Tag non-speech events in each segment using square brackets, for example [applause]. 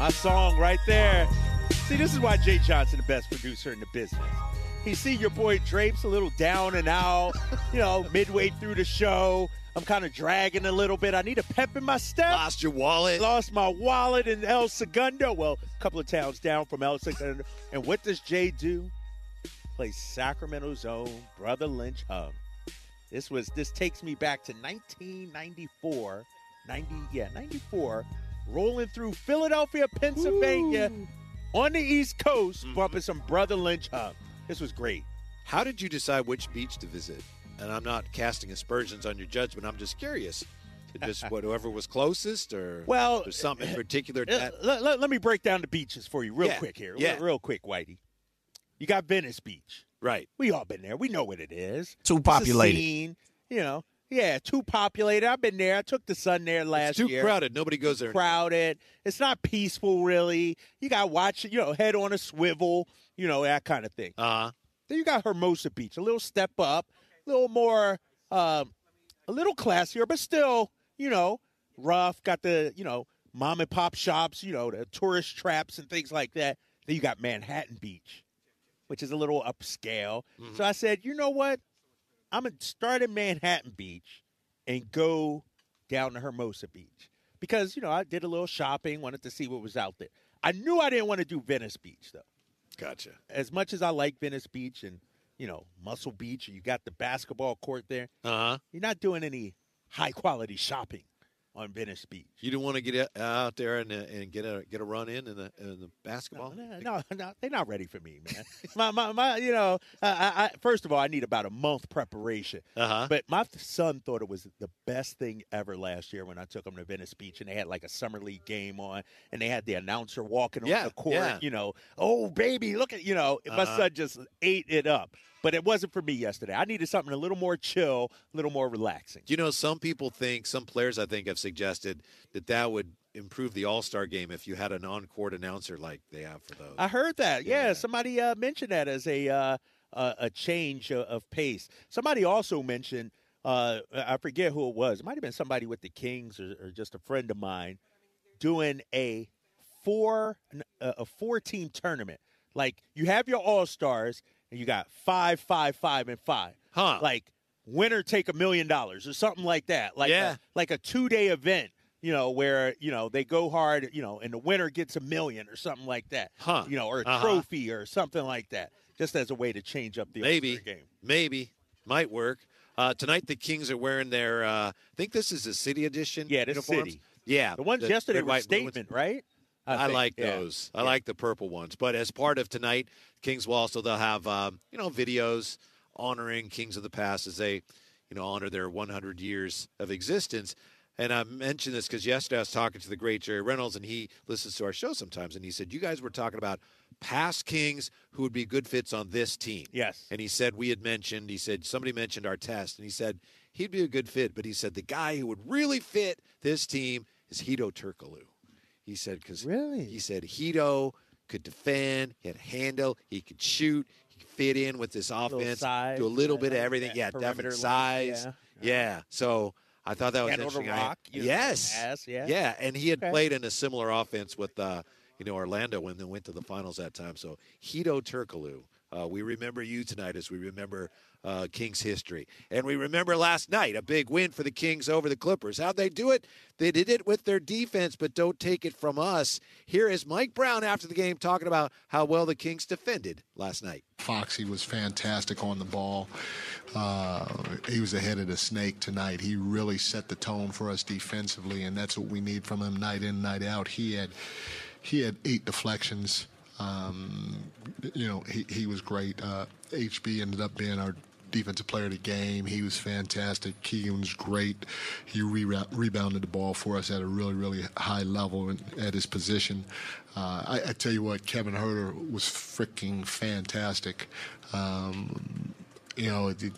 My song right there. See, this is why Jay Johnson, the best producer in the business. He see your boy Drapes a little down and out, you know, [laughs] midway through the show. I'm kind of dragging a little bit. I need a pep in my step. Lost your wallet. Lost my wallet in El Segundo. Well, a couple of towns down from El Segundo. And what does Jay do? Play Sacramento's own Brother Lynch Hung. This was this takes me back to 1994, 90 yeah 94, rolling through Philadelphia, Pennsylvania, Ooh. on the East Coast, mm-hmm. bumping some Brother Lynch Hung. This was great. How did you decide which beach to visit? And I'm not casting aspersions on your judgment. I'm just curious. Just [laughs] whatever was closest, or well, or something in [laughs] particular. Uh, let, let, let, me break down the beaches for you real yeah. quick here. Yeah. Real, real quick, Whitey. You got Venice Beach. Right. We all been there. We know what it is. Too populated. Scene, you know. Yeah, too populated. I've been there. I took the sun there last it's too year. crowded. Nobody goes there. Crowded. It's not peaceful, really. You got to watch. You know, head on a swivel. You know that kind of thing. Uh huh. Then you got Hermosa Beach, a little step up, a little more, um, a little classier, but still, you know, rough. Got the you know mom and pop shops, you know, the tourist traps and things like that. Then you got Manhattan Beach, which is a little upscale. Mm-hmm. So I said, you know what? I'm gonna start in Manhattan Beach and go down to Hermosa Beach because you know I did a little shopping, wanted to see what was out there. I knew I didn't want to do Venice Beach though. Gotcha. As much as I like Venice Beach and you know Muscle Beach, you got the basketball court there. Uh huh. You're not doing any high quality shopping on Venice Beach. You don't want to get out there and, uh, and get a get a run in in the, in the basketball. No, no, no, they're not ready for me, man. [laughs] my, my, my, you know, I, I, first of all, I need about a month preparation. Uh-huh. But my son thought it was the best thing ever last year when I took him to Venice Beach and they had like a summer league game on and they had the announcer walking yeah, on the court. Yeah. You know, oh baby, look at you know, uh-huh. my son just ate it up but it wasn't for me yesterday. I needed something a little more chill, a little more relaxing. You know, some people think, some players I think have suggested that that would improve the All Star game if you had an on court announcer like they have for those. I heard that. Yeah, yeah somebody uh, mentioned that as a uh, a change of pace. Somebody also mentioned. Uh, I forget who it was. It might have been somebody with the Kings or, or just a friend of mine doing a four a four team tournament. Like you have your All Stars and you got five, five, five, and five. Huh? Like winner take a million dollars or something like that. Like yeah. a, like a two day event. You know where you know they go hard. You know, and the winner gets a million or something like that. Huh? You know, or a uh-huh. trophy or something like that. Just as a way to change up the maybe game. Maybe might work. Uh, tonight the Kings are wearing their. Uh, I think this is a city edition. Yeah, this city. Yeah, the ones the yesterday were statement, right? I, I like yeah. those. I yeah. like the purple ones. But as part of tonight, Kings will also they'll have um, you know videos honoring kings of the past as they you know honor their 100 years of existence. And I mentioned this because yesterday I was talking to the great Jerry Reynolds, and he listens to our show sometimes. And he said, You guys were talking about past kings who would be good fits on this team. Yes. And he said, We had mentioned, he said, somebody mentioned Artest, and he said, He'd be a good fit. But he said, The guy who would really fit this team is Hedo Turkoglu. He said because really he said Hedo could defend, he had a handle, he could shoot, he could fit in with this offense, size, do a little bit of everything. Yeah, definitely size. Yeah. yeah. So I thought that was Handle interesting. Rock, yes, ass, yeah, yeah, and he had okay. played in a similar offense with uh, you know Orlando when they went to the finals that time. So Hedo Turkoglu. Uh, we remember you tonight as we remember uh, Kings history. And we remember last night a big win for the Kings over the Clippers. How'd they do it? They did it with their defense, but don't take it from us. Here is Mike Brown after the game talking about how well the Kings defended last night. Foxy was fantastic on the ball. Uh, he was ahead of the snake tonight. He really set the tone for us defensively, and that's what we need from him night in, night out. He had he had eight deflections. Um, you know, he, he was great. Uh, HB ended up being our defensive player of the game. He was fantastic. Keegan was great. He re- rebounded the ball for us at a really, really high level at his position. Uh, I, I, tell you what, Kevin Huerter was freaking fantastic. Um, you know, it,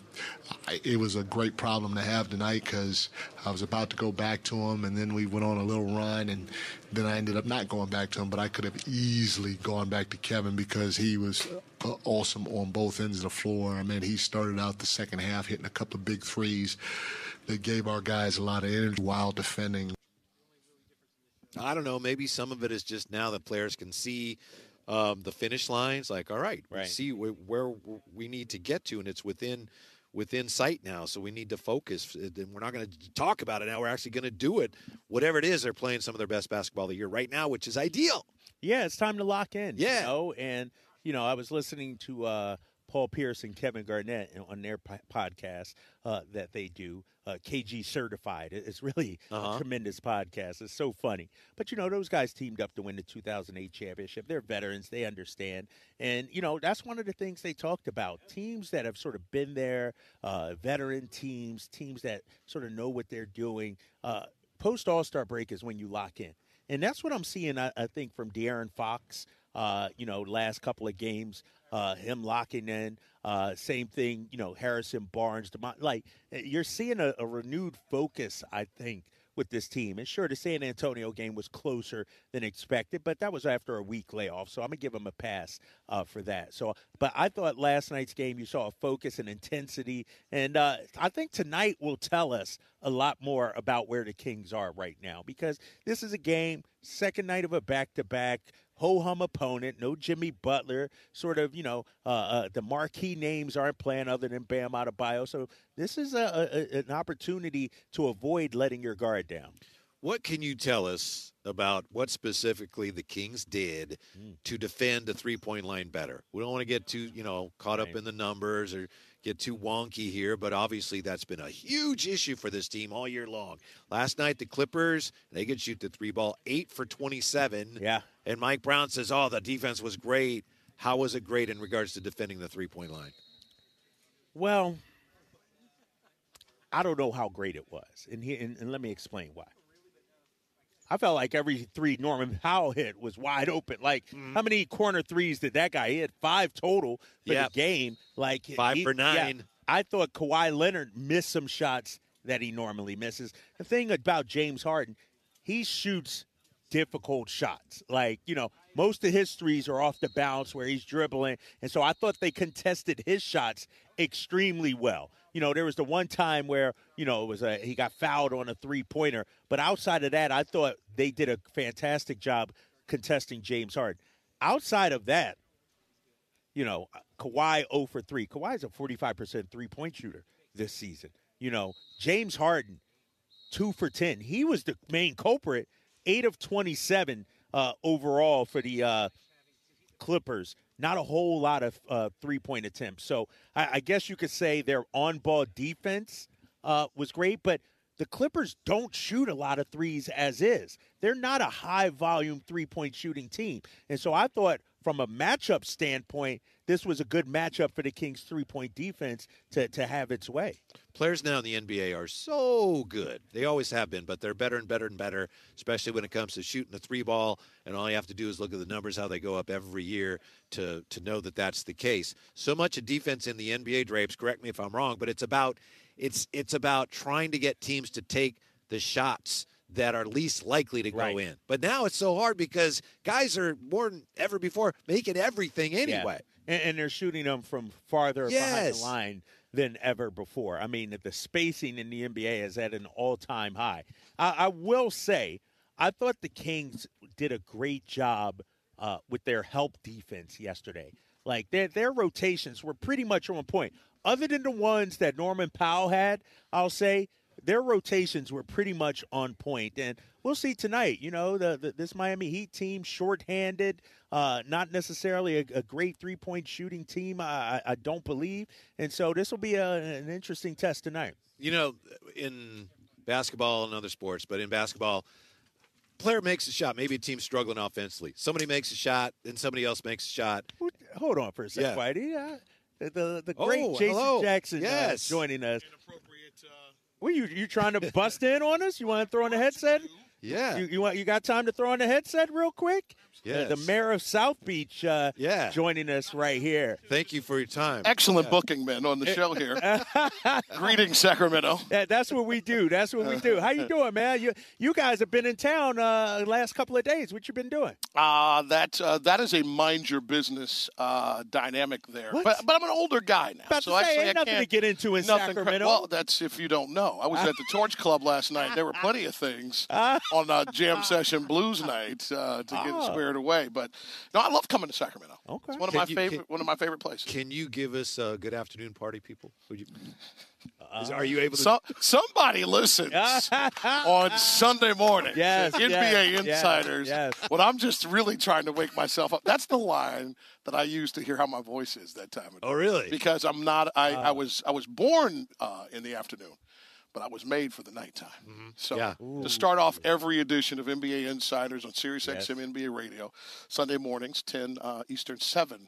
it, was a great problem to have tonight because I was about to go back to him, and then we went on a little run, and then I ended up not going back to him. But I could have easily gone back to Kevin because he was uh, awesome on both ends of the floor. I mean, he started out the second half hitting a couple of big threes that gave our guys a lot of energy while defending. I don't know. Maybe some of it is just now that players can see um, the finish lines. Like, all right, we Right. see where, where we need to get to, and it's within within sight now. So we need to focus. And we're not going to talk about it now. We're actually going to do it. Whatever it is, they're playing some of their best basketball of the year right now, which is ideal. Yeah, it's time to lock in. Yeah. You know? And, you know, I was listening to uh, Paul Pierce and Kevin Garnett on their po- podcast uh, that they do, uh, KG Certified. It's really Uh-huh. a tremendous podcast. It's so funny. But, you know, those guys teamed up to win the 2008 championship. They're veterans, they understand. And, you know, that's one of the things they talked about. Teams that have sort of been there, uh, veteran teams, teams that sort of know what they're doing. Uh, Post All Star break is when you lock in. And that's what I'm seeing, I, I think, from De'Aaron Fox, uh, you know, last couple of games, uh, him locking in. Uh, same thing, you know, Harrison Barnes. Like, uh, you're seeing a, a renewed focus, I think, with this team. And sure, the San Antonio game was closer than expected, but that was after a week layoff. So I'm to give them a pass uh, for that. So, but I thought last night's game, you saw a focus and intensity. And uh, I think tonight will tell us a lot more about where the Kings are right now because this is a game, second night of a back to back. Ho hum opponent, no Jimmy Butler. Sort of, you know, uh, uh, the marquee names aren't playing other than Bam Adebayo. So this is a, a, an opportunity to avoid letting your guard down. What can you tell us about what specifically the Kings did to defend the three point line better? We don't want to get too, you know, caught up Right. in the numbers or get too wonky here, but obviously that's been a huge issue for this team all year long. Last night, the Clippers, they could shoot the three ball eight for 27. Yeah. And Mike Brown says, oh, the defense was great. How was it great in regards to defending the three point line? Well, I don't know how great it was, and, he, and, and let me explain why. I felt like every three Norman Powell hit was wide open. Like, mm-hmm. how many corner threes did that guy hit? Five total for Yep. the game. Like Five he- for yeah. nine. I thought Kawhi Leonard missed some shots that he normally misses. The thing about James Harden, he shoots difficult shots. Like, you know, most of his threes are off the bounce where he's dribbling. And so I thought they contested his shots extremely well. You know, there was the one time where, you know, it was a he got fouled on a three pointer. But outside of that, I thought they did a fantastic job contesting James Harden. Outside of that, you know, Kawhi 0 for 3. Kawhi's a 45% three point shooter this season. You know, James Harden, 2 for 10. He was the main culprit, 8 of 27 uh, overall for the uh, Clippers. Not a whole lot of uh, three point attempts. So I, I guess you could say their on ball defense uh, was great, but the Clippers don't shoot a lot of threes as is. They're not a high volume three point shooting team. And so I thought from a matchup standpoint, this was a good matchup for the Kings three point defense to, to have its way. Players now in the NBA are so good. They always have been, but they're better and better and better, especially when it comes to shooting the three ball. And all you have to do is look at the numbers, how they go up every year to, to know that that's the case. So much of defense in the NBA drapes, correct me if I'm wrong, but it's about it's it's about trying to get teams to take the shots that are least likely to go Right. in. But now it's so hard because guys are more than ever before making everything anyway. And, and they're shooting them from farther behind the line than ever before. I mean, the spacing in the NBA is at an all time high. I, I will say, I thought the Kings did a great job uh, with their help defense yesterday. Like their their rotations were pretty much on point. Other than the ones that Norman Powell had, I'll say their rotations were pretty much on point. And we'll see tonight. You know, the, the this Miami Heat team, shorthanded, uh, not necessarily a, a great three point shooting team. I, I, I don't believe, and so this will be a, an interesting test tonight. you know, in basketball and other sports, but in basketball, player makes a shot. Maybe a team's struggling offensively. Somebody makes a shot, then somebody else makes a shot. Hold on for a second, Yeah. Whitey. Uh, the the great Oh, Jason hello. Jackson uh, joining us. What you you trying to [laughs] bust in on us? You want to throw on the headset? Yeah. You, you want you got time to throw on the headset real quick? Yes. The, the mayor of South Beach uh, Yeah. joining us right here. Thank you for your time. Excellent booking, man, on the show here. [laughs] Greetings, Sacramento. That, that's what we do. That's what we do. How you doing, man? You you guys have been in town uh, last couple of days. What you been doing? Uh, that uh, that is a mind your business uh, dynamic there. What? But but I'm an older guy now, About so to say, actually ain't I nothing to can't. get into in nothing cra- Sacramento. well, that's if you don't know. I was at the Torch Club last night. There were plenty of things. [laughs] on a jam session blues night uh, to get Oh. Squared away. But no, I love coming to Sacramento. Okay. It's one of Can my you- favorite can- one of my favorite places. Can you give us a good afternoon party, people? Would you? [laughs] Is- are you able to? So, somebody listens [laughs] on Sunday morning. Yes, NBA yes, yes, insiders. yes. When I'm just really trying to wake myself up. That's the line that I use to hear how my voice is that time of day. oh, really? Because I'm not. I, I was. I was born uh, in the afternoon, but I was made for the nighttime. So Mm-hmm. Yeah. to start off every edition of NBA Insiders on Sirius XM NBA Radio, Sunday mornings, 10 uh, Eastern, 7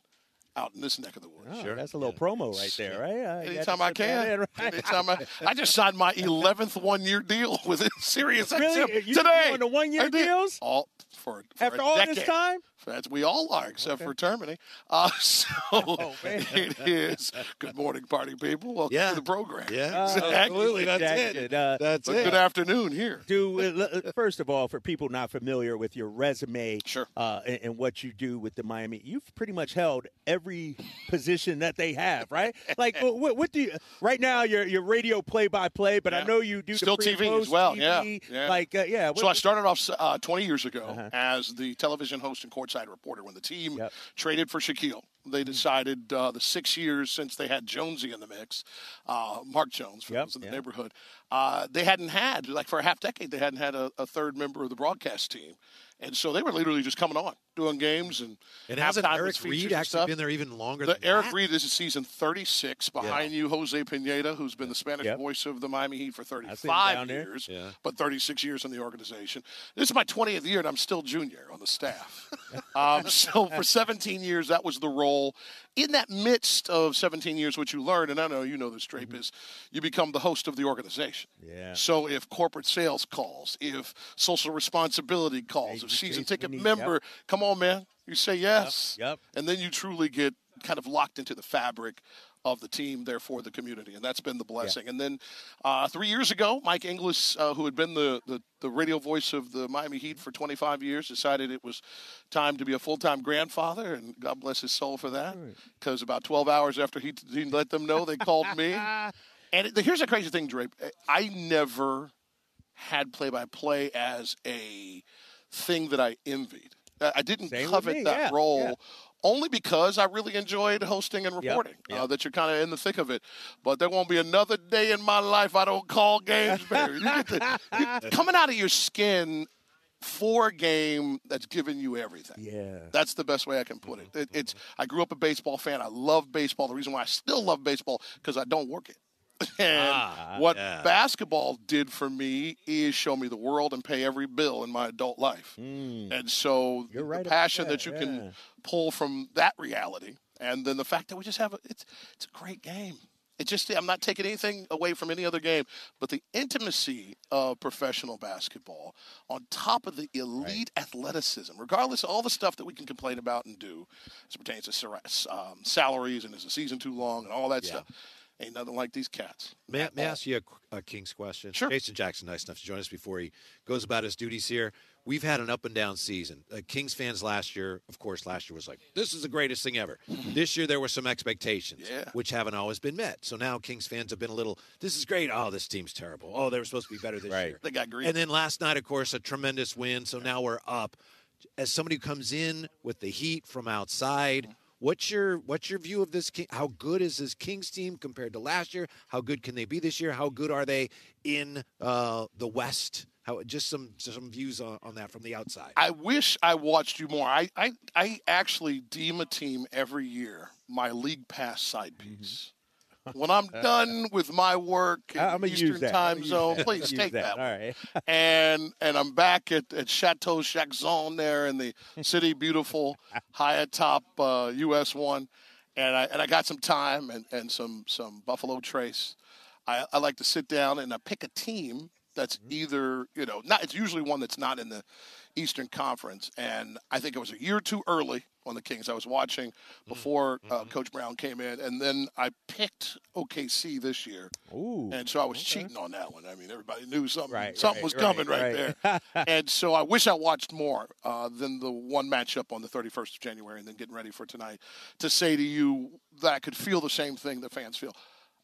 out in this neck of the woods. Oh, Sure. That's a little promo right there, right? You had to Anytime I can. in, right? Anytime I, I just signed my 11th one year deal with [laughs] Sirius Really? XM You- today. you on the one-year deals? All for, for After a all decade. this time? That's, we all are, except for Termini. Uh, [laughs] so [laughs] Oh, [laughs] it is. Good morning, party people. Welcome Yeah. to the program. Yeah, Exactly. absolutely. That's Exactly. it. Uh, That's it. good afternoon here. do uh, l- uh, first of all for people not familiar with your resume Sure. uh, and, and what you do with the Miami you've pretty much held every position that they have right like what, what do you right now you're, you're radio play by play but I know you do Still the TV as well, TV, yeah, yeah. like uh, yeah So I started off uh, 20 years ago Uh-huh. as the television host and reporter when the team Yep. traded for Shaquille. They decided uh, the six years since they had Jonesy in the mix, uh, Mark Jones, for Yep, those in the yeah. neighborhood, uh, they hadn't had, like for a half decade, they hadn't had a, a third member of the broadcast team. And so they were literally just coming on, doing games and And hasn't Eric Reid actually stuff. been there even longer The Eric that? Reid this is season 36. Behind you, Jose Paneda, who's been the Spanish Yep. voice of the Miami Heat for down 35 years, Yeah. but 36 years in the organization. This is my 20th year, and I'm still junior on the staff. [laughs] um, [laughs] so for 17 years, that was the role. In that midst of 17 years, what you learn, and I know you know this, Drape, is you become the host of the organization. Yeah. So if corporate sales calls, if social responsibility calls, if Hey, season ticket need- member, yep. come on, man, you say yes yep. and then you truly get kind of locked into the fabric of the team, therefore the community, and that's been the blessing. And then uh, three years ago, Mike Inglis, uh, who had been the, the the radio voice of the Miami Heat for 25 years, decided it was time to be a full time grandfather, and God bless his soul for that. Because about 12 hours after he, he let them know, they called me. [laughs] And it, here's the crazy thing, Drape. I never had play by play as a thing that I envied. I I didn't Same covet me, that yeah, role yeah. Only because I really enjoyed hosting and reporting. Uh, yep. that you're kind of in the thick of it. But there won't be another day in my life I don't call games, baby. You get to, you, [laughs] coming out of your skin for a game that's given you everything. yeah That's the best way I can put it. it. It's I grew up a baseball fan. I love baseball. The reason why I still love baseball because I don't work it. [laughs] And Ah, what yeah. basketball did for me is show me the world and pay every bill in my adult life. And so Mm. You're the right passion that, that, you yeah. can pull from that reality, and then the fact that we just have a, it's it's a great game. It just I'm not taking anything away from any other game, but the intimacy of professional basketball on top of the elite athleticism, regardless of all the stuff that we can complain about and do as it pertains to um, salaries and is the season too long and all that stuff. Ain't nothing like these cats. May, may I ask you a, a King's question? Sure. Jason Jackson, nice enough to join us before he goes about his duties here. We've had an up and down season. Uh, Kings fans last year, of course, last year was like, this is the greatest thing ever. [laughs] this year there were some expectations, Yeah. which haven't always been met. So now Kings fans have been a little, this is great. Oh, this team's terrible. Oh, they were supposed to be better this Right. year. They got greedy. And then last night, of course, a tremendous win. So now we're up. As somebody who comes in with the heat from outside, what's your what's your view of this? King, how good is this Kings team compared to last year? How good can they be this year? How good are they in uh, the West? How just some some views on, on that from the outside. I wish I watched you more. I, I, I actually deem a team every year my league pass side piece. [laughs] When I'm done with my work in I'm Eastern use that. time I'm zone, use that. please Use take that. All one. right. and and I'm back at, at Chateau Chaczon there in the city beautiful [laughs] high atop uh, US one, and I and I got some time and, and some some Buffalo Trace. I, I like to sit down and I pick a team that's either you know not it's usually one that's not in the Eastern Conference, and I think it was a year too early on the Kings. I was watching before uh, Coach Brown came in, and then I picked OKC this year. Ooh. And so I was cheating on that one. I mean, everybody knew something, Right, something right, was coming right, right. there. [laughs] and so I wish I watched more uh, than the one matchup on the 31st of January and then getting ready for tonight to say to you that I could feel the same thing that fans feel.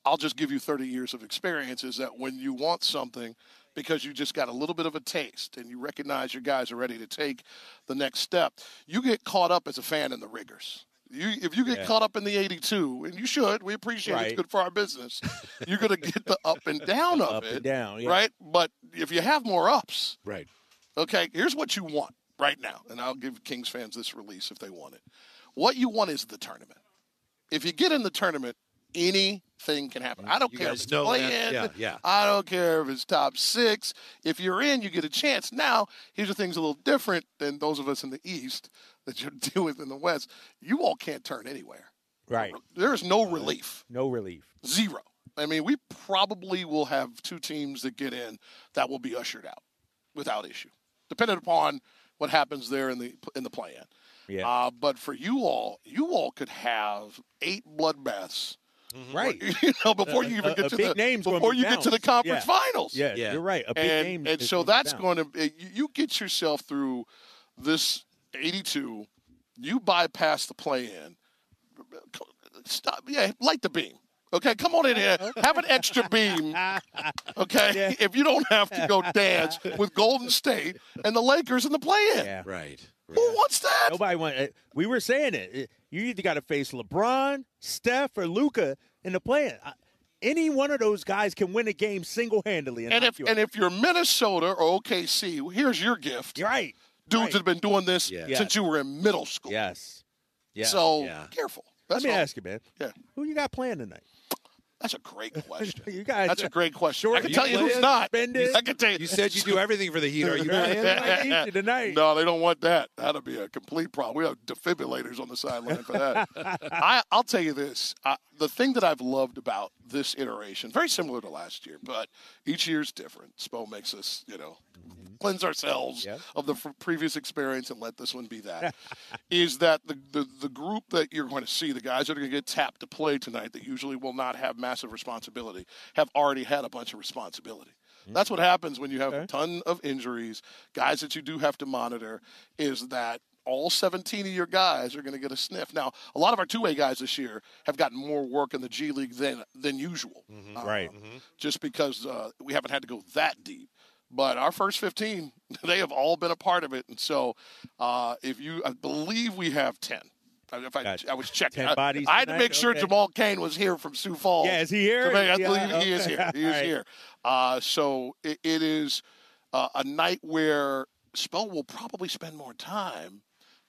I'll just give you 30 years of experience is that when you want something, because you just got a little bit of a taste and you recognize your guys are ready to take the next step. You get caught up as a fan in the rigors. You, if you get Yeah. caught up in the 82, and you should, we appreciate it. It's good for our business. You're going to get the up and down [laughs] of Up it, and down, yeah. right? But if you have more ups, Right. Okay, here's what you want right now, and I'll give Kings fans this release if they want it. What you want is the tournament. If you get in the tournament, anything can happen. I don't You care if it's know play that. in. Yeah, yeah. I don't care if it's top six. If you're in, you get a chance. Now, here's the things a little different than those of us in the East [laughs] that you're dealing with in the West. You all can't turn anywhere. Right. There is no relief. No relief. Zero. I mean, we probably will have two teams that get in that will be ushered out without issue, depending upon what happens there in the in the play-in. Yeah. Uh, but for you all, you all could have eight bloodbaths, right. [laughs] you know, before you even A- get a to the name's before be you get to the conference Yeah. finals. Yeah, Yeah. you're right. A big and name. and is so that's going to you you get yourself through this 82. You bypass the play-in. Stop. Yeah, light the beam. Okay, come on in here. Have an extra beam. [laughs] Okay, Yeah. [laughs] if you don't have to go dance with Golden State and the Lakers in the play-in, Yeah. Right. who wants that? Nobody want. uh, We were saying it. It- You either got to face LeBron, Steph, or Luka in the play. Any one of those guys can win a game single handedly. And if and if you're Minnesota or OKC, here's your gift. you're right, Dudes right. have been doing this Yeah. since you were in middle school. yes, yeah. So Yeah. careful. let me all. ask you, man. Yeah. Who you got playing tonight? That's a great question. [laughs] You guys. That's a great question. Sure, I can tell you who's not. Suspended? I can tell you. You said you do everything for the Heat. Are you playing? [laughs] I need you tonight. No, they don't want that. That'll be a complete problem. We have defibrillators on the sideline for that. [laughs] I, I'll tell you this: uh, the thing that I've loved about this iteration, very similar to last year, but each year's different. Spo makes us, you know, mm-hmm. cleanse ourselves Yep. of the f- previous experience and let this one be that. [laughs] is that the, the the group that you're going to see, the guys that are going to get tapped to play tonight, that usually will not have massive responsibility, have already had a bunch of responsibility. Mm-hmm. That's what happens when you have a ton of injuries, guys that you do have to monitor. Is that all 17 of your guys are going to get a sniff? Now, a lot of our two-way guys this year have gotten more work in the G League than than usual, uh, Right. just because uh, we haven't had to go that deep. But our first 15, [laughs] they have all been a part of it, and so uh, if you, I believe we have 10. If I, Gotcha. I was checking, 10 I, bodies I had to make sure Okay. Jamal Cain was here from Sioux Falls. Yeah, is he here? So, I Yeah, believe he is here. He is [laughs] All right. here. Uh, so it, it is uh, a night where Spell will probably spend more time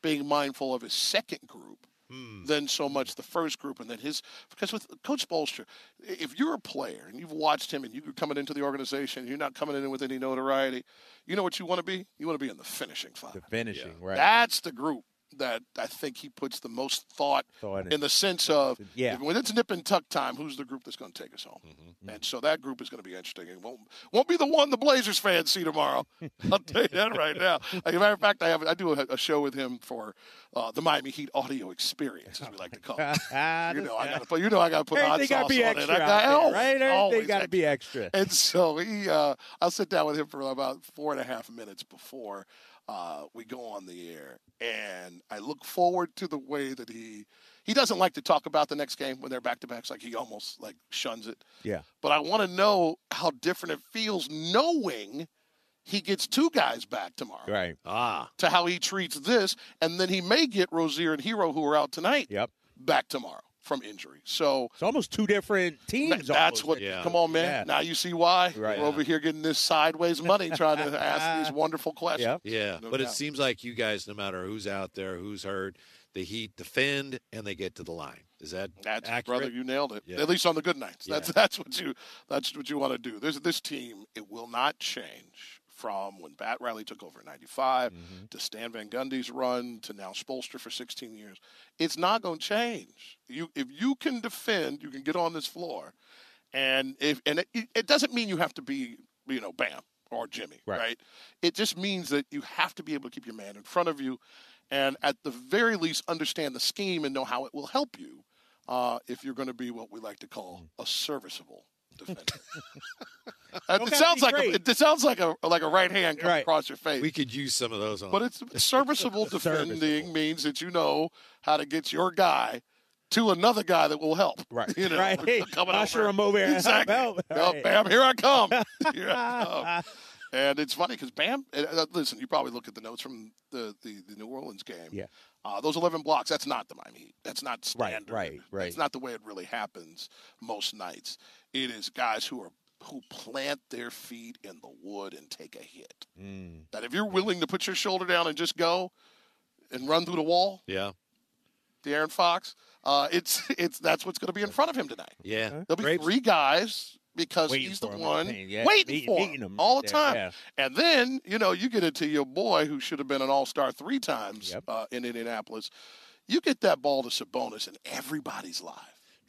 being mindful of his second group hmm. than so much the first group, and then his because with Coach Bolster, if you're a player and you've watched him and you're coming into the organization, you're not coming in with any notoriety. You know what you want to be? You want to be in the finishing five. The finishing, right? That's the group that I think he puts the most thought Thought in. the sense of Yeah. when it's nip and tuck time, who's the group that's going to take us home? Mm-hmm. And so that group is going to be interesting. It won't won't be the one the Blazers fans see tomorrow. [laughs] I'll tell you that right now. As a matter of fact, I have I do a, a show with him for uh, the Miami Heat audio experience, as we like to call it. [laughs] you know, I got to put you know I got to put hot sauce on extra, it. I got there, right? Everything got to be extra. and so he, uh, I'll sit down with him for about four and a half minutes before uh, we go on the air, and I look forward to the way that he he doesn't like to talk about the next game when they're back to backs. Like he almost like shuns it. Yeah. But I want to know how different it feels knowing he gets two guys back tomorrow Right. Ah. to how he treats this, and then he may get Rozier and Herro who are out tonight Yep. back tomorrow from injury. So It's almost two different teams. Th- That's almost. what. Yeah. Come on, man. Yeah. Now you see why Right. we're over here getting this sideways money, trying to ask these [laughs] wonderful questions. Yep. Yeah, No but it seems like you guys, no matter who's out there, who's hurt, the Heat defend and they get to the line. Is that That's accurate? brother, you nailed it. Yeah. At least on the good nights. That's [laughs] that's what you that's what you want to do. This this team it will not change from when Pat Riley took over in '95 Mm-hmm. to Stan Van Gundy's run to now Spoelstra for 16 years. It's not going to change. You if you can defend, you can get on this floor, and if and it, it doesn't mean you have to be you know Bam or Jimmy, Right. right? It just means that you have to be able to keep your man in front of you, and at the very least understand the scheme and know how it will help you uh, if you're going to be what we like to call a serviceable defender. [laughs] Uh, it sounds like a, it sounds like a like a right hand coming Right. across your face. We could use some of those on. But it's [laughs] serviceable defending Serviceable. means that you know how to get your guy to another guy that will help. Right. [laughs] You know, Right. coming Usher over. him over here. Exactly. Help. Right. Bam, here I come. Here I come. And it's funny because Bam, uh, uh, listen, you probably look at the notes from the, the, the New Orleans game. Yeah. Uh, those 11 blocks, that's not the Miami Heat. That's not standard. right, right. right. It's not the way it really happens most nights. It is guys who are who plant their feet in the wood and take a hit. Mm. That if you're willing to put your shoulder down and just go and run through the wall, Yeah. De'Aaron Fox, uh, it's [laughs] it's that's what's going to be in front of him tonight. Yeah. There'll be Grapes- three guys because Waiting he's the for him in one yeah. waiting Meet- for him him all the time. yeah. And then you know you get into your boy who should have been an All Star three times Yep. uh, in Indianapolis. You get that ball to Sabonis and everybody's live.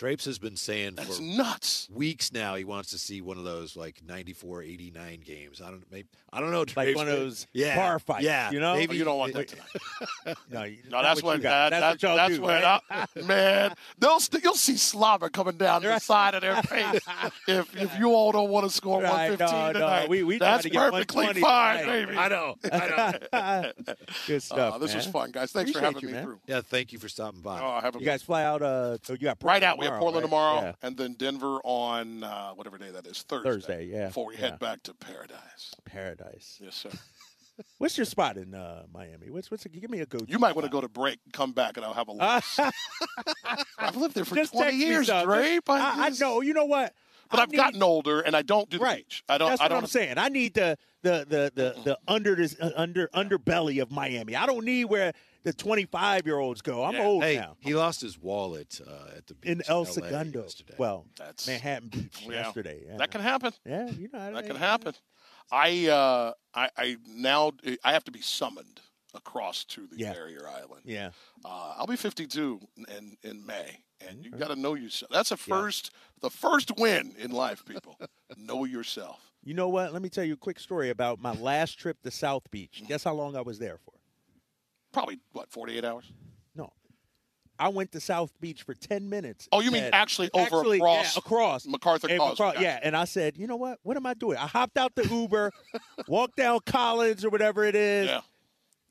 Drapes has been saying That's for nuts. weeks now he wants to see one of those like 94 89 games i don't maybe i don't know Like one of those [laughs] yeah bar fights, yeah you know? maybe Oh, you don't want that tonight. [laughs] No, you- No, not that's what what you got. that, That's that, what y'all that's do, when right? [laughs] I, man, they'll st- you'll see slobber coming down the side of their face if if you all don't want to score Right, 115 no, no, we- we that's to perfectly fine, tonight. baby. i know i know Good stuff. Uh, this was fun, guys. Thanks Appreciate for having you, me man. through. yeah thank you for stopping by Oh, have a You guys fly out. Uh, so you got right out. We have Portland right? tomorrow, Yeah. and then Denver on uh, whatever day that is, Thursday. Thursday, yeah, Before we yeah. head back to paradise. Paradise. Yes, sir. [laughs] What's your spot in uh, Miami? What's what's? Give me a go. You might want to go to break, come back, and I'll have a [laughs] list. I've lived there for Just 20 years. Drape. I, I know. You know what? But I I've need- gotten older, and I don't do the right. beach. I don't. That's I what don't. I'm saying. I need the the the the, the under this uh, under underbelly of Miami. I don't need where the 25 year olds go. I'm Yeah. old hey now. he lost his wallet uh, at the beach In El LA Segundo. yesterday. Well, That's- Manhattan Beach [clears throat] Yeah. yesterday. Yeah. That can happen. Yeah, you know That can happen. I uh, I, I now I have to be summoned across to the Yeah. barrier island. Yeah. Uh, I'll be 52 in in May, and you got to know yourself. That's a first, the first win in life, people. [laughs] know yourself. You know what? Let me tell you a quick story about my last trip to South Beach. Guess how long I was there for? Probably what 48 hours. No. I went to South Beach for 10 minutes. Oh, you mean actually over actually, across yeah, across MacArthur and Causeway? across- yeah, and I said, you know what? What am I doing? I hopped out the Uber, [laughs] walked down Collins or whatever it is, Yeah,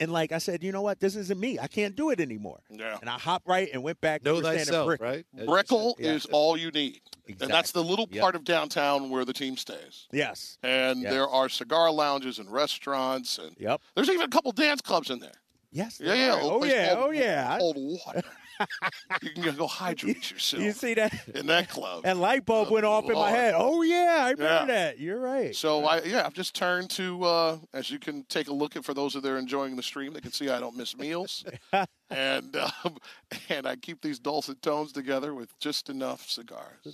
and like I said, you know what? This isn't me. I can't do it anymore. yeah. And I hopped right and went back. know We were staying in thyself Brick- right As you Brickell Yeah. is all you need, and that's the little Yep. part of downtown where the team stays. Yes. And Yes. there are cigar lounges and restaurants, and Yep. there's even a couple dance clubs in there. Yes. Yeah, yeah. Oh yeah. called Oh yeah. Cold water. [laughs] you can go hydrate yourself You see that? in that club. And light bulb went off in my head. Oh yeah, I remember Yeah. that. You're right. So I yeah, I've just turned to uh, as you can take a look at for those of there enjoying the stream, they can see I don't miss meals, [laughs] and um, and I keep these dulcet tones together with just enough cigars,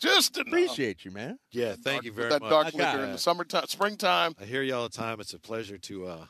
just enough. Appreciate you, man. yeah thank Dark- you with very that much That dark liquor in the summertime, springtime. i hear you all the time it's a pleasure to uh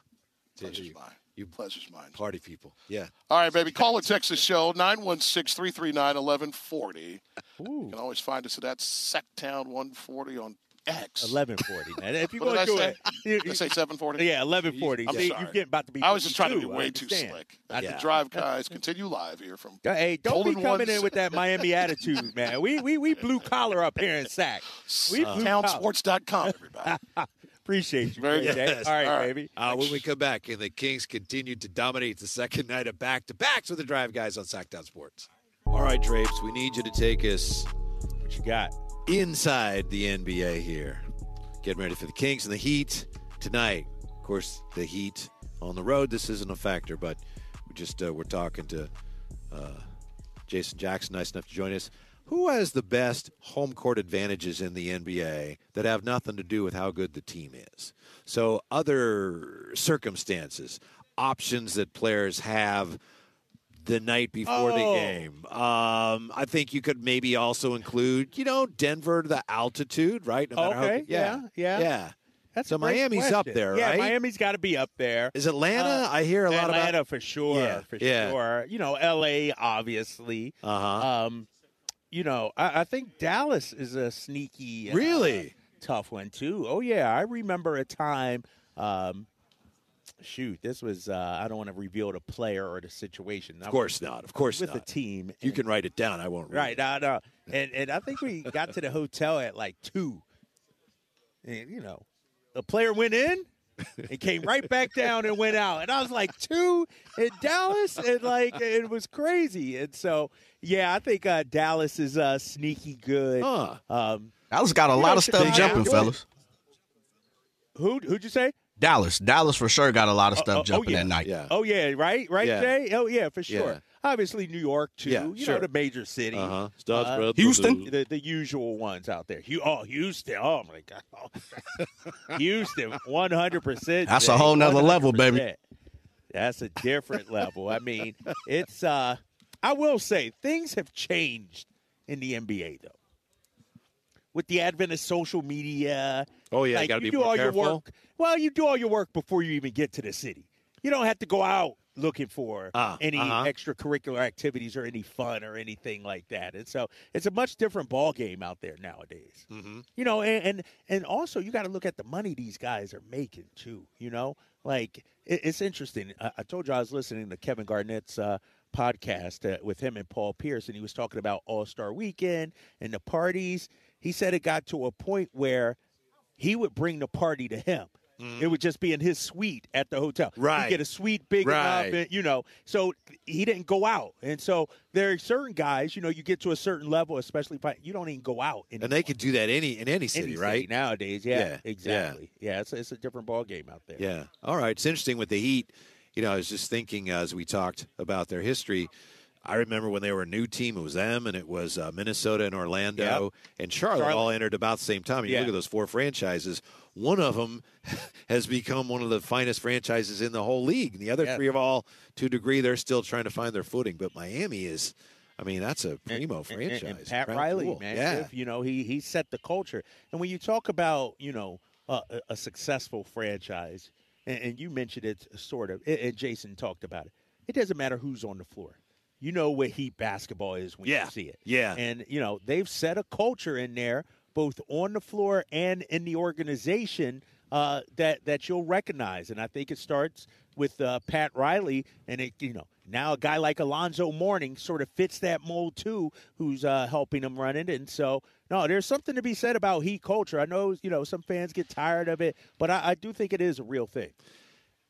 to hear you, mine. You Pleasure's mine. party people yeah All right, baby. Call a Texas show 916-339-1140. You can always find us at that Sactown 140 on X. Eleven forty, man. If you [laughs] go I say? it, you- I say 740? yeah, eleven forty. I'm See, sorry. you're getting about to be. I was just trying to be way too slick. At Yeah. the drive, guys, continue live here from Hey, don't Golden be coming in with that Miami attitude, man. We we we [laughs] blue collar up here in Sac. We blue collar. townsports.com, everybody. [laughs] Appreciate you, Very Great good. Day. Yes. All right, All right. baby. Uh, when we come back, and the Kings continue to dominate the second night of back to backs with the Drive Guys on Sactown Sports. All right, Drapes, we need you to take us What you got? inside the NBA here. Getting ready for the Kings and the Heat tonight. Of course, the Heat on the road. This isn't a factor, but we just uh, we're talking to uh, Jason Jackson, nice enough to join us. Who has the best home court advantages in the NBA that have nothing to do with how good the team is? So, other circumstances, options that players have the night before the Oh. game. Um, I think you could maybe also include, you know, Denver, the altitude, right? No matter how- Okay, yeah, yeah. yeah. That's So Miami's up question. there, yeah, right? Miami's got to be up there. Is Atlanta? Uh, I hear a lot of Atlanta about. for sure, Yeah, for yeah. sure. You know, L.A. obviously. Uh huh. Um, you know, I, I think Dallas is a sneaky, uh, Really? tough one too. Oh yeah, I remember a time. Um, shoot, this was uh, I don't want to reveal the player or the situation. of course not. Of course with not. With the team. you and- can write it down. I won't. read right it. no no, [laughs] and and I think we got to the hotel at like two. And you know, the player went in. And came right back down and went out. And I was like, two in Dallas, and like it was crazy. And so, yeah, I think uh, Dallas is uh, sneaky good. Huh. Um, Dallas got a lot know, of stuff yeah. jumping, fellas. who who'd you say? Dallas, Dallas for sure got a lot of stuff oh, oh, jumping yeah. that night. Yeah. Oh yeah, right, right, Yeah. Jay. Oh yeah, for sure. Yeah. Obviously, New York too. Yeah, you sure. know the major cities. Uh huh. Stars Uh, spread Houston? the- the, the usual ones out there. Hu- Oh, Houston. Oh my God. [laughs] Houston, one hundred percent. That's a whole nother level, baby. That's a different level. I mean, it's. uh I will say things have changed in the NBA though. With the advent of social media, Oh yeah, like, got to you be do more all careful. your work. Well, you do all your work before you even get to the city. You don't have to go out looking for Ah, any uh-huh. extracurricular activities or any fun or anything like that. And so it's a much different ball game out there nowadays. Mm-hmm. You know, and and, and also you got to look at the money these guys are making too. You know, like it, it's interesting. I, I told you I was listening to Kevin Garnett's uh, podcast uh, with him and Paul Pierce, and he was talking about All Star Weekend and the parties. He said it got to a point where he would bring the party to him. It would just be in his suite at the hotel. Right. He'd Mm-hmm. Get a suite big Right. enough, and, you know. So he didn't go out, and so there are certain guys. You know, you get to a certain level, especially if I, you don't even go out. And they could do that any in any city, Any right? nowadays. Yeah, Yeah, yeah. exactly. Yeah, it's, it's a different ball game out there. Yeah. All right. It's interesting with the Heat. You know, I was just thinking as we talked about their history. I remember when they were a new team, it was them and it was uh, Minnesota and Orlando and Charlotte, Charlotte. all entered about the same time. You Yeah. look at those four franchises, one of them [laughs] has become one of the finest franchises in the whole league. And the other Yeah. three have all, to a degree, they're still trying to find their footing. But Miami is, I mean, that's a primo And- franchise. And, and Pat Crown Riley, jewel. man, Yeah. If, you know, he he set the culture. And when you talk about, you know, uh, a, a successful franchise, and, you mentioned it sort of, and Jason talked about it. It doesn't matter who's on the floor. You know what Heat basketball is when Yeah. you see it. Yeah. And you know they've set a culture in there, both on the floor and in the organization, uh, that that you'll recognize. And I think it starts with uh, Pat Riley, and it you know now a guy like Alonzo Mourning sort of fits that mold too, who's uh, helping him run it. And so no, there's something to be said about Heat culture. I know you know some fans get tired of it, but I, I do think it is a real thing.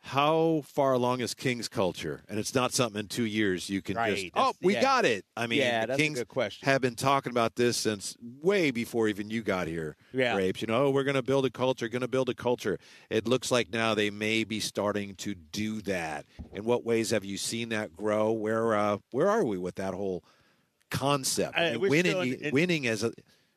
How far along is Kings culture? And it's not something in two years you can Right, just, that's- oh, we yeah. got it. I mean, Yeah, the that's a Kings good question. have been talking about this since way before even you got here, Yeah. Rapes. You know, oh, we're going to build a culture, going to build a culture. It looks like now they may be starting to do that. In what ways have you seen that grow? Where uh, where are we with that whole concept? I mean, winning, in- in- winning has a,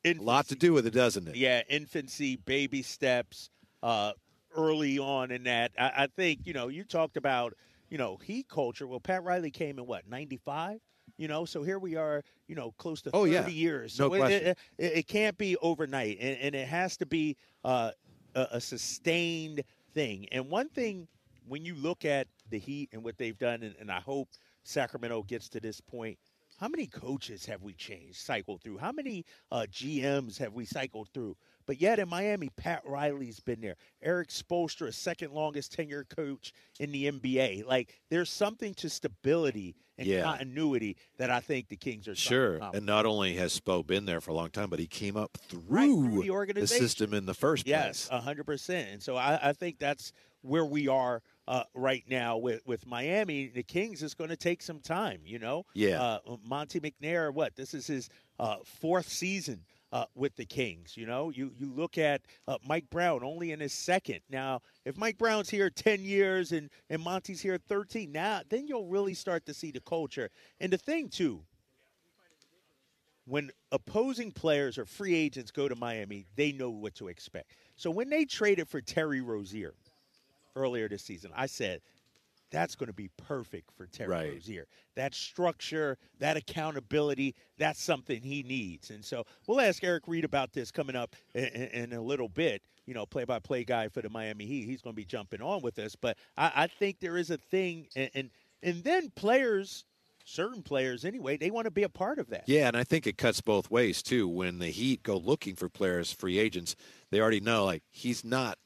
a lot to do with it, doesn't it? Yeah, infancy, baby steps, uh, early on in that. I, I think you know you talked about you know heat culture. Well, Pat Riley came in what ninety five. You know, so here we are. You know, close to Oh, thirty yeah. years. No it- question. It, it, it can't be overnight, and, and it has to be uh, a, a sustained thing. And one thing, when you look at the Heat and what they've done, and, and I hope Sacramento gets to this point. How many coaches have we changed, cycled through? How many uh, GMs have we cycled through? But yet in Miami, Pat Riley's been there. Erik Spoelstra, second longest tenure coach in the NBA. Like there's something to stability and Yeah. continuity that I think the Kings are Sure. And not only has Spo been there for a long time, but he came up through, Right, the the system in the first Yes, place. a hundred percent. And so I, I think that's where we are uh, right now with, with Miami. The Kings is going to take some time. You know, Yeah. Uh, Monty McNair, what this is his uh, fourth season. Uh, with the Kings, you know, you you look at uh, Mike Brown only in his second. Now, if Mike Brown's here ten years and and Monty's here thirteen, now then you'll really start to see the culture. And the thing too, when opposing players or free agents go to Miami, they know what to expect. So when they traded for Terry Rozier earlier this season, I said that's going to be perfect for Terry Right. Rozier. That structure, that accountability, that's something he needs. And so we'll ask Eric Reid about this coming up in, in, a little bit. You know, play-by-play guy for the Miami Heat. He's going to be jumping on with us. But I, I think there is a thing, and, and and then players, certain players anyway, they want to be a part of that. Yeah, and I think it cuts both ways too. When the Heat go looking for players, free agents, they already know like he's not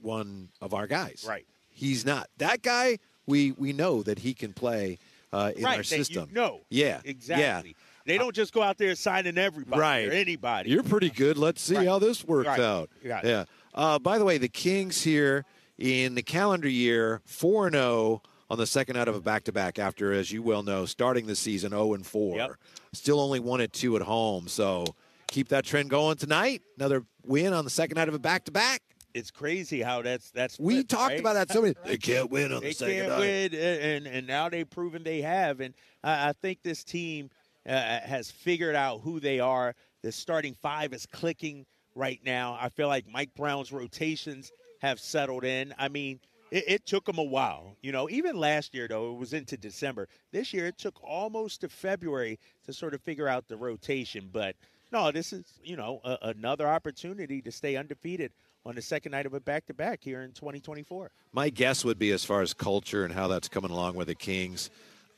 one of our guys. Right. He's not that guy. We we know that he can play uh, in right, our system. You know, Yeah. exactly. Yeah. They don't just go out there signing everybody Right. or anybody. You're pretty good. Let's see Right. how this works Right. out. Yeah. Uh, by the way, the Kings here, in the calendar year, 4 and 0 on the second night of a back to back after, as you well know, starting the season 0 and 4. Yep. Still only 1 at 2 at home. So keep that trend going tonight. Another win on the second night of a back to back. It's crazy how that's that's. We flipped, talked right? about that so many. They can't win on they the second can't night. win, and and now they've proven they have. And I, I think this team uh, has figured out who they are. The starting five is clicking right now. I feel like Mike Brown's rotations have settled in. I mean, it, it took them a while. You know, even last year though, it was into December. This year, it took almost to February to sort of figure out the rotation. But no, this is you know a, another opportunity to stay undefeated on the second night of a back-to-back here in 2024. My guess would be, as far as culture and how that's coming along with the Kings,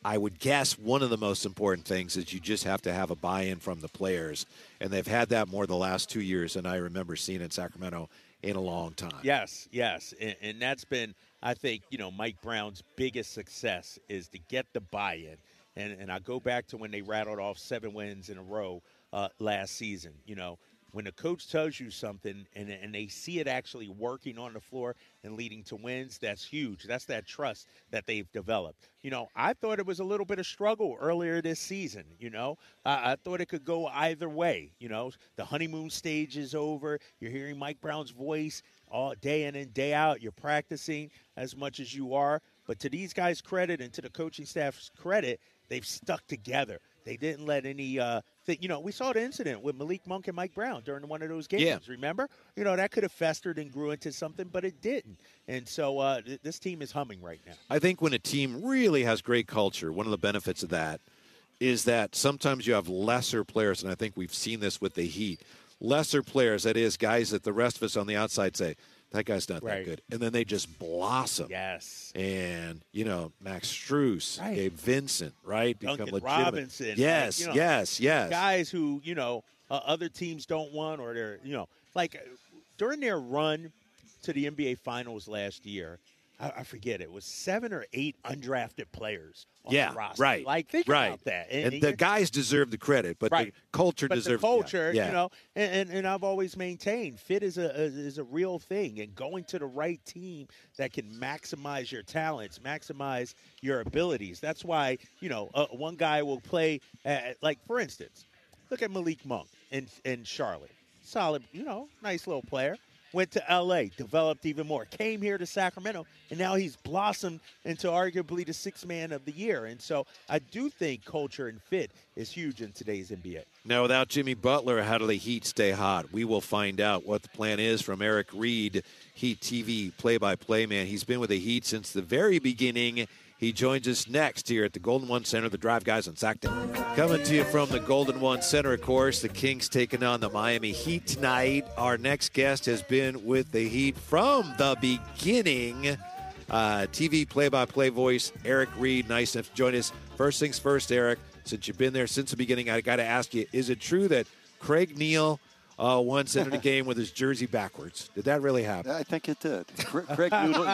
I would guess one of the most important things is you just have to have a buy in from the players. And they've had that more the last two years than I remember seeing in Sacramento in a long time. Yes, yes, and, and that's been, I think, you know, Mike Brown's biggest success is to get the buy-in, and and I go back to when they rattled off seven wins in a row uh, last season. You know, when a coach tells you something and and they see it actually working on the floor and leading to wins, that's huge. That's that trust that they've developed. You know, I thought it was a little bit of struggle earlier this season. You know, I, I thought it could go either way. You know, the honeymoon stage is over. You're hearing Mike Brown's voice all day in and day out. You're practicing as much as you are. But to these guys' credit and to the coaching staff's credit, they've stuck together. They didn't let any, uh, th- you know, we saw the incident with Malik Monk and Mike Brown during one of those games. Yeah. Remember, you know, that could have festered and grew into something, but it didn't. And so uh, th- this team is humming right now. I think when a team really has great culture, one of the benefits of that is that sometimes you have lesser players, and I think we've seen this with the Heat. Lesser players, that is, guys that the rest of us on the outside say, that guy's not that good. And then they just blossom. Yes. And, you know, Max Strus, Right. Gabe Vincent, right? Duncan legitimate. Robinson, like, Yes, you know, yes, yes. Guys who, you know, uh, other teams don't want or they're, you know, like during their run to the NBA Finals last year, I, I forget, it was seven or eight undrafted players on yeah, the roster. right. Like, think right. about that. And, the you're- guys deserve the credit, but Right. the culture but deserves the culture, yeah, you know, and, and, and I've always maintained fit is a is a real thing, and going to the right team that can maximize your talents, maximize your abilities. That's why you know uh, one guy will play at, like for instance, look at Malik Monk in in Charlotte, solid, you know, nice little player. Went to L.A., developed even more. Came here to Sacramento, and now he's blossomed into arguably the sixth man of the year. And so I do think culture and fit is huge in today's NBA. Now, without Jimmy Butler, how do the Heat stay hot? We will find out what the plan is from Eric Reid, Heat TV play by play man. He's been with the Heat since the very beginning. He joins us next here at the Golden One Center, the Drive Guys on SacTown. Coming to you from the Golden One Center, of course, the Kings taking on the Miami Heat tonight. Our next guest has been with the Heat from the beginning. Uh, TV play by play voice, Eric Reid. Nice to join us. First things first, Eric, since you've been there since the beginning, I got to ask you is it true that Craig Neal uh, once entered a game with his jersey backwards? Did that really happen? I think it did. Cra- Craig Noodle,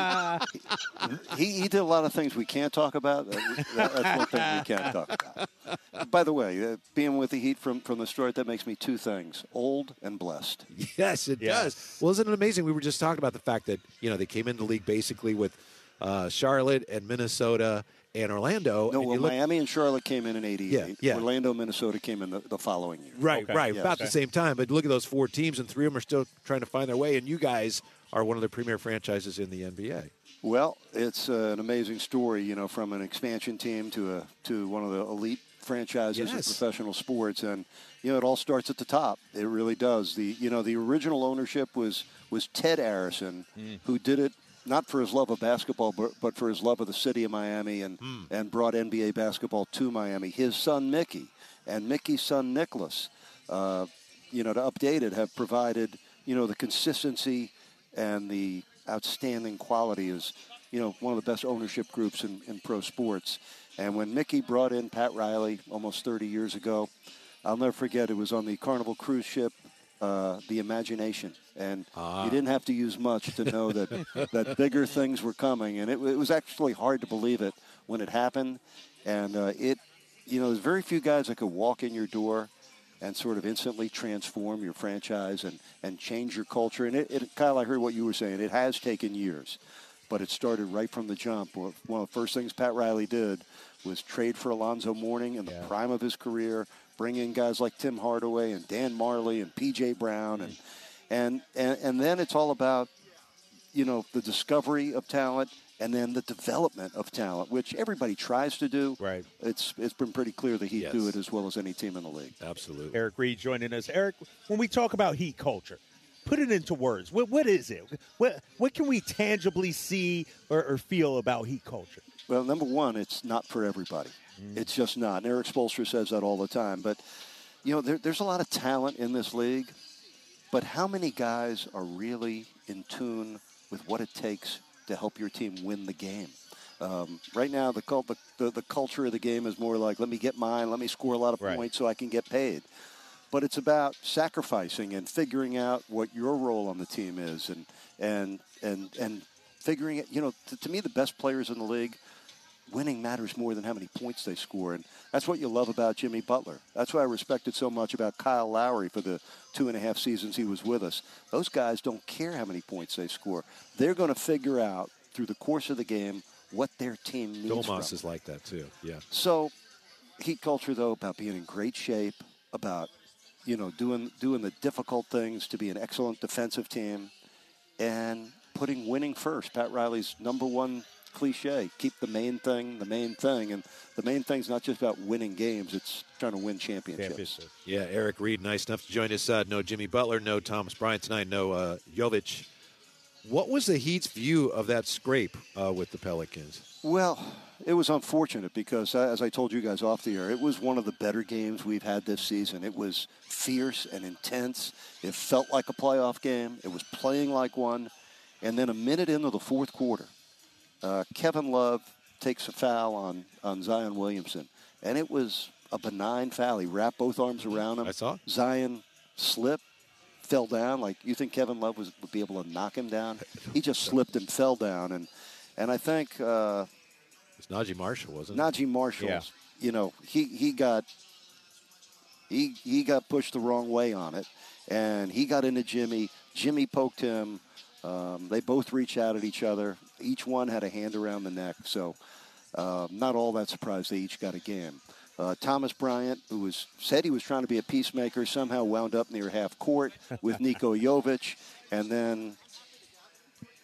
he, he did a lot of things we can't talk about. That's one thing we can't talk about. By the way, uh, being with the Heat from, from the start, that makes me two things old and blessed. Yes, it Yes. does. Well, isn't it amazing? We were just talking about the fact that you know they came into the league basically with uh, Charlotte and Minnesota and Orlando. No, and well, you look- Miami and Charlotte came in in 88. Yeah, yeah. Orlando, Minnesota came in the, the following year. Right, Okay. right, Yeah. about Okay. the same time. But look at those four teams, and three of them are still trying to find their way. And you guys are one of the premier franchises in the NBA. Well, it's uh, an amazing story, you know, from an expansion team to a to one of the elite franchises Yes. in professional sports, and you know, it all starts at the top. It really does. The you know, the original ownership was was Ted Arison, who did it not for his love of basketball, but, but for his love of the city of Miami, and and brought NBA basketball to Miami. His son Mickey and Mickey's son Nicholas, uh, you know, to update it, have provided you know the consistency and the outstanding quality is, you know, one of the best ownership groups in, in pro sports. And when Mickey brought in Pat Riley almost 30 years ago, I'll never forget it was on the Carnival cruise ship, uh, the Imagination, and you didn't have to use much to know that [laughs] that bigger things were coming. And it, it was actually hard to believe it when it happened. And uh, it, you know, there's very few guys that could walk in your door and sort of instantly transform your franchise and, and change your culture. And it, it Kyle, I heard what you were saying. It has taken years, but it started right from the jump. One of the first things Pat Riley did was trade for Alonzo Mourning in the Yeah. prime of his career, bring in guys like Tim Hardaway and Dan Majerle and P.J. Brown, and and and, and then it's all about you know the discovery of talent and then the development of talent, which everybody tries to do. Right. It's it's been pretty clear the Heat do it as well as any team in the league. Absolutely. Eric Reid joining us. Eric, when we talk about heat culture, put it into words. What what is it? What what can we tangibly see or, or feel about heat culture? Well, number one, it's not for everybody. It's just not. And Erik Spoelstra says that all the time. But you know, there, there's a lot of talent in this league. But how many guys are really in tune with what it takes to help your team win the game? Um, right now, the, cult, the, the the culture of the game is more like, let me get mine, let me score a lot of Right. points so I can get paid. But it's about sacrificing and figuring out what your role on the team is, and and and and figuring it. You know, to, to me, the best players in the league winning matters more than how many points they score. And that's what you love about Jimmy Butler. That's why I respected so much about Kyle Lowry for the two and a half seasons he was with us. Those guys don't care how many points they score. They're going to figure out through the course of the game what their team needs. Domas is like that too. Yeah. So, heat culture though about being in great shape, about you know doing doing the difficult things to be an excellent defensive team, and putting winning first. Pat Riley's number one cliche: keep the main thing the main thing, and the main thing's not just about winning games; it's trying to win championships. Championship. Yeah, Eric Reid, nice enough to join us. Uh, no Jimmy Butler, no Thomas Bryant tonight, no uh, Jovic. What was the Heat's view of that scrape uh, with the Pelicans? Well, it was unfortunate because, uh, as I told you guys off the air, it was one of the better games we've had this season. It was fierce and intense. It felt like a playoff game. It was playing like one. And then a minute into the fourth quarter, uh, Kevin Love takes a foul on, on Zion Williamson. And it was a benign foul. He wrapped both arms around him. I saw. Zion slipped, fell down. Like, you think Kevin Love was, would be able to knock him down? He just [laughs] slipped and fell down. And, and I think. Uh, It's Naji Marshall, wasn't it? Naji Marshall, Yeah. you know, he, he got he he got pushed the wrong way on it, and he got into Jimmy. Jimmy poked him. Um, they both reached out at each other. Each one had a hand around the neck. So, uh, not all that surprised they each got a game. Uh, Thomas Bryant, who was said he was trying to be a peacemaker, somehow wound up near half court with [laughs] Niko Jovic, and then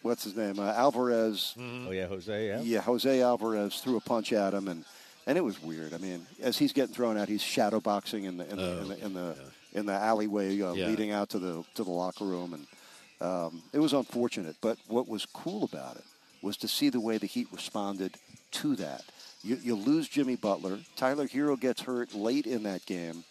what's his name? Uh, Alvarez Oh yeah, Jose. Yeah. yeah, Jose Alvarez threw a punch at him, and and it was weird. I mean, as he's getting thrown out, he's shadow boxing in the in the in the in the, in the alleyway uh, Yeah. leading out to the to the locker room, and um, it was unfortunate. But what was cool about it was to see the way the Heat responded to that. You, you lose Jimmy Butler. Tyler Herro gets hurt late in that game.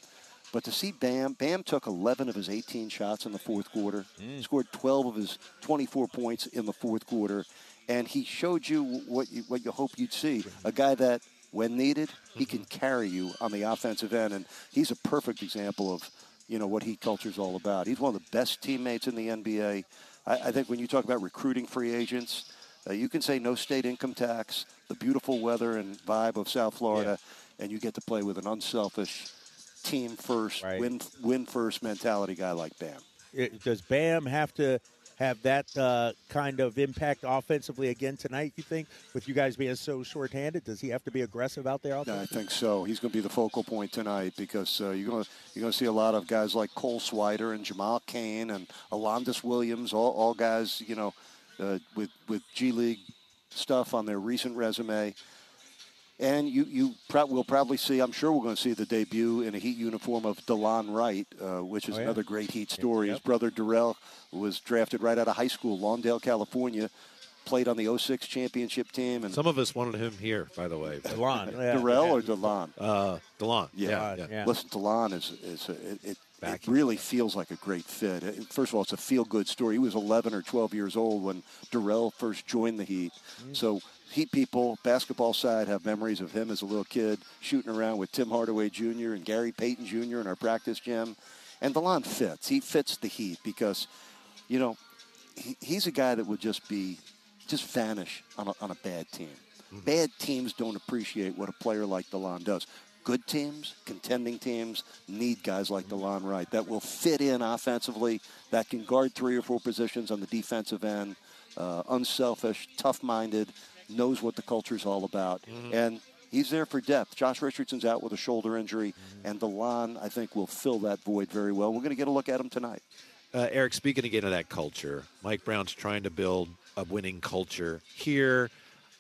But to see Bam, Bam took 11 of his 18 shots in the fourth quarter, scored 12 of his 24 points in the fourth quarter, and he showed you what you, what you hope you'd see. A guy that, when needed, he can carry you on the offensive end, and he's a perfect example of, you know, what heat culture is all about. He's one of the best teammates in the NBA. I, I think when you talk about recruiting free agents, uh, you can say no state income tax, the beautiful weather and vibe of South Florida, and you get to play with an unselfish, team first, Right. win win first mentality guy like Bam. It- does Bam have to have that uh, kind of impact offensively again tonight? You think, with you guys being so shorthanded, does he have to be aggressive out there? I think so. He's going to be the focal point tonight because uh, you're going to you're going to see a lot of guys like Cole Swider and Jamal Cain and Alondes Williams, all, all guys you know uh, with with G League stuff on their recent resume. And you you pro- will probably see. I'm sure we're going to see the debut in a Heat uniform of Delon Wright, uh, which is Oh, yeah. another great Heat story. His brother Dorell was drafted right out of high school, Lawndale, California. Played on the 06 championship team, and Some of us wanted him here, by the way. Delon, yeah. Dorell or Delon. Uh, Delon. Yeah. yeah, Delon, yeah. Listen, Delon is, is a, it, it, it really feels like a great fit. First of all, it's a feel good story. He was 11 or 12 years old when Dorell first joined the Heat. So, Heat people, basketball side, have memories of him as a little kid shooting around with Tim Hardaway Jr. and Gary Payton Jr. in our practice gym. And Delon fits. He fits the Heat because, you know, he, he's a guy that would just be, just vanish on a, on a bad team. Bad teams don't appreciate what a player like Delon does. good teams, contending teams, need guys like DeLon Wright that will fit in offensively, that can guard three or four positions on the defensive end, uh, unselfish, tough-minded, knows what the culture is all about, and he's there for depth. Josh Richardson's out with a shoulder injury, and DeLon, I think, will fill that void very well. We're going to get a look at him tonight. Uh, Eric, speaking again of that culture, Mike Brown's trying to build a winning culture here.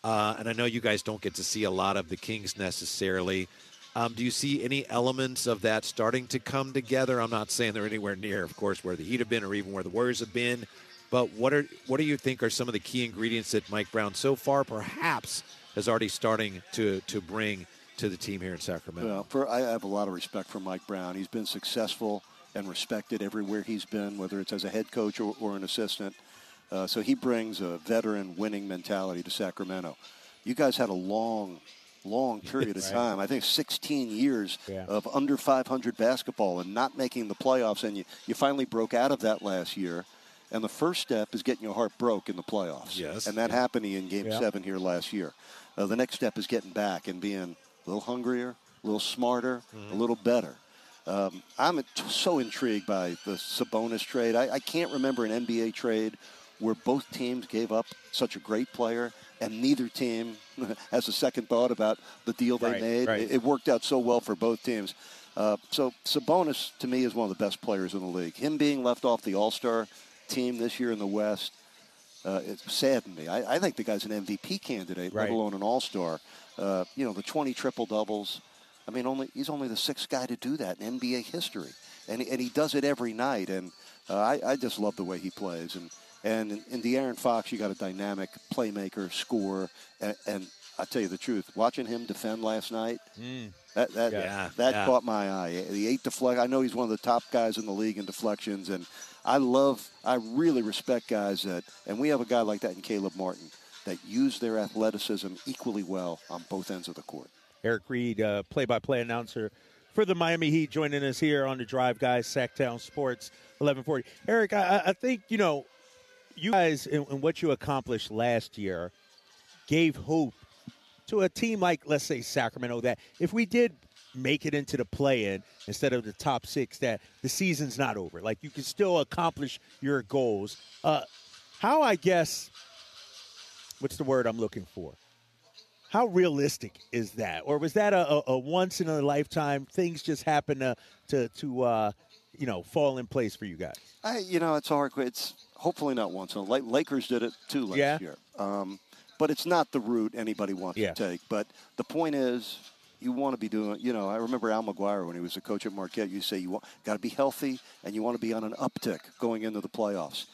Uh, and I know you guys don't get to see a lot of the Kings necessarily. Um, do you see any elements of that starting to come together? I'm not saying they're anywhere near, of course, where the Heat have been or even where the Warriors have been. But what are what do you think are some of the key ingredients that Mike Brown so far perhaps is already starting to to bring to the team here in Sacramento? Well, for, I have a lot of respect for Mike Brown. He's been successful and respected everywhere he's been, whether it's as a head coach or, or an assistant. Uh, so he brings a veteran winning mentality to Sacramento. You guys had a long, long [laughs] period of time. I think 16 years Yeah. of under 500 basketball and not making the playoffs. And you, you finally broke out of that last year. And the first step is getting your heart broke in the playoffs. Yes. And that happened in Game Yeah. 7 here last year. Uh, the next step is getting back and being a little hungrier, a little smarter, a little better. Um, I'm t- so intrigued by the Sabonis trade. I, I can't remember an NBA trade where both teams gave up such a great player and neither team [laughs] has a second thought about the deal they Right, made. right. It, it worked out so well for both teams. Uh, so Sabonis, to me, is one of the best players in the league. Him being left off the All Star team this year in the West, uh, it saddened me. I, I think the guy's an MVP candidate, Right. let alone an All Star. Uh, you know, the 20 triple doubles. I mean, only he's only the sixth guy to do that in NBA history, and and he does it every night. And uh, I, I just love the way he plays. And and in, in De'Aaron Fox, you got a dynamic playmaker, scorer, and, and I tell you the truth, watching him defend last night, that that Yeah, that yeah. caught my eye. The eight deflect. I know he's one of the top guys in the league in deflections, and I love. I really respect guys that, and we have a guy like that in Caleb Martin that use their athleticism equally well on both ends of the court. Eric Reid, uh, play-by-play announcer for the Miami Heat, joining us here on the Drive Guys, Sactown Sports, 1140. Eric, I, I- think you know, you guys in what you accomplished last year gave hope to a team like, let's say, Sacramento, that if we did make it into the play-in instead of the top six, that the season's not over. Like you can still accomplish your goals. Uh, how, I guess, what's the word I'm looking for? How realistic is that, or was that a, a, a once in a lifetime? Things just happen to to to uh, you know fall in place for you guys. I, you know, it's hard. It's hopefully not once. in a Lakers did it too last Yeah. year. Um, but it's not the route anybody wants Yeah. to take. But the point is, you want to be doing. You know, I remember Al McGuire when he was a coach at Marquette. You say you want, got to be healthy and you want to be on an uptick going into the playoffs.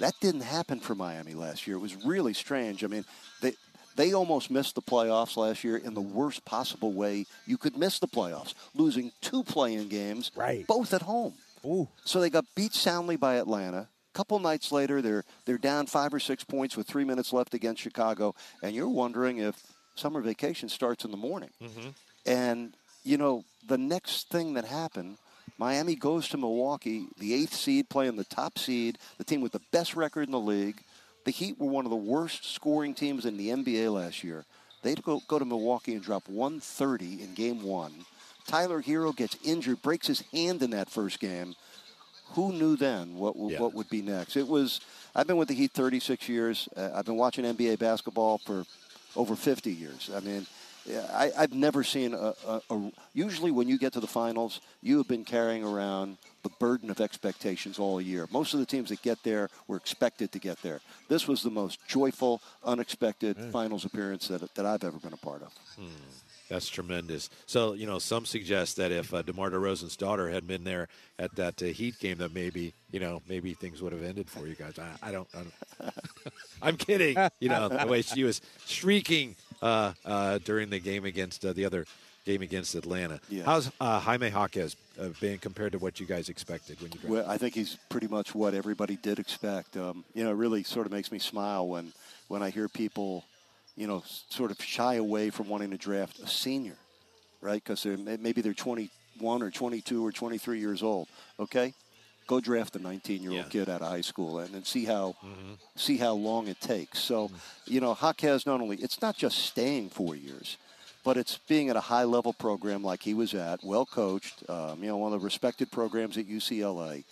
That didn't happen for Miami last year. It was really strange. I mean, they they almost missed the playoffs last year in the worst possible way you could miss the playoffs, losing two play-in games, Right. both at home. Ooh, So they got beat soundly by Atlanta. Couple nights later, they're they're down five or six points with three minutes left against Chicago, and you're wondering if summer vacation starts in the morning. Mm-hmm. And you know the next thing that happened, Miami goes to Milwaukee, the eighth seed, playing the top seed, the team with the best record in the league. The Heat were one of the worst scoring teams in the NBA last year. They go, go to Milwaukee and drop 130 in game one. Tyler Herro gets injured, breaks his hand in that first game. Who knew then what w- Yeah. what would be next? It was. I've been with the Heat 36 years. Uh, I've been watching NBA basketball for over 50 years. I mean, I, I've never seen a, a, a. Usually, when you get to the finals, you have been carrying around the burden of expectations all year. Most of the teams that get there were expected to get there. This was the most joyful, unexpected finals appearance that, that I've ever been a part of. That's tremendous. So, you know, some suggest that if uh, DeMar DeRozan's daughter had been there at that uh, Heat game, that maybe, you know, maybe things would have ended for you guys. I, I don't. I don't [laughs] I'm kidding. You know, the way she was shrieking uh, uh, during the game against uh, the other game against Atlanta. Yeah. How's uh, Jaime Jaquez uh, been compared to what you guys expected when you drafted? Well, I think he's pretty much what everybody did expect. Um, you know, it really sort of makes me smile when when I hear people, you know, sort of shy away from wanting to draft a senior, right? Because they're maybe they're 21 or 22 or 23 years old. Okay, go draft a 19 year old Yeah. Mm-hmm. kid out of high school and, and see how see how long it takes. So, you know, Jaquez not only it's not just staying four years. but it's being at a high level program like he was at, well coached, um, you know, one of the respected programs at UCLA.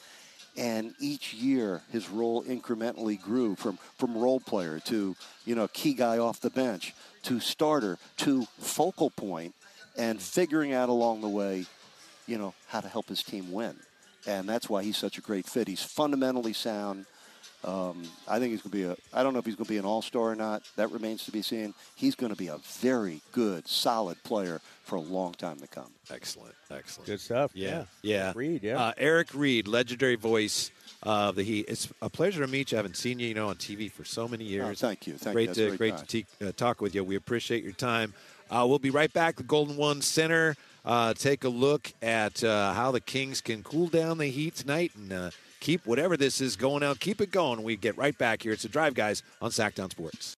And each year, his role incrementally grew from, from role player to, you know, key guy off the bench to starter to focal point and figuring out along the way, you know, how to help his team win. And that's why he's such a great fit. He's fundamentally sound. Um, I think he's going to be a. I don't know if he's going to be an all-star or not. That remains to be seen. He's going to be a very good, solid player for a long time to come. Excellent, excellent. Good stuff. Yeah, yeah. Reid, yeah. Uh, Eric Reid, legendary voice of the Heat. It's a pleasure to meet you. I haven't seen you, you know, on TV for so many years. Oh, thank you. Thank great you. To very great kind. to te- uh, talk with you. We appreciate your time. Uh, we'll be right back. The Golden One Center. Uh, take a look at uh, how the Kings can cool down the Heat tonight and uh, keep whatever this is going out. Keep it going. We get right back here. It's a drive, guys, on Sactown Sports.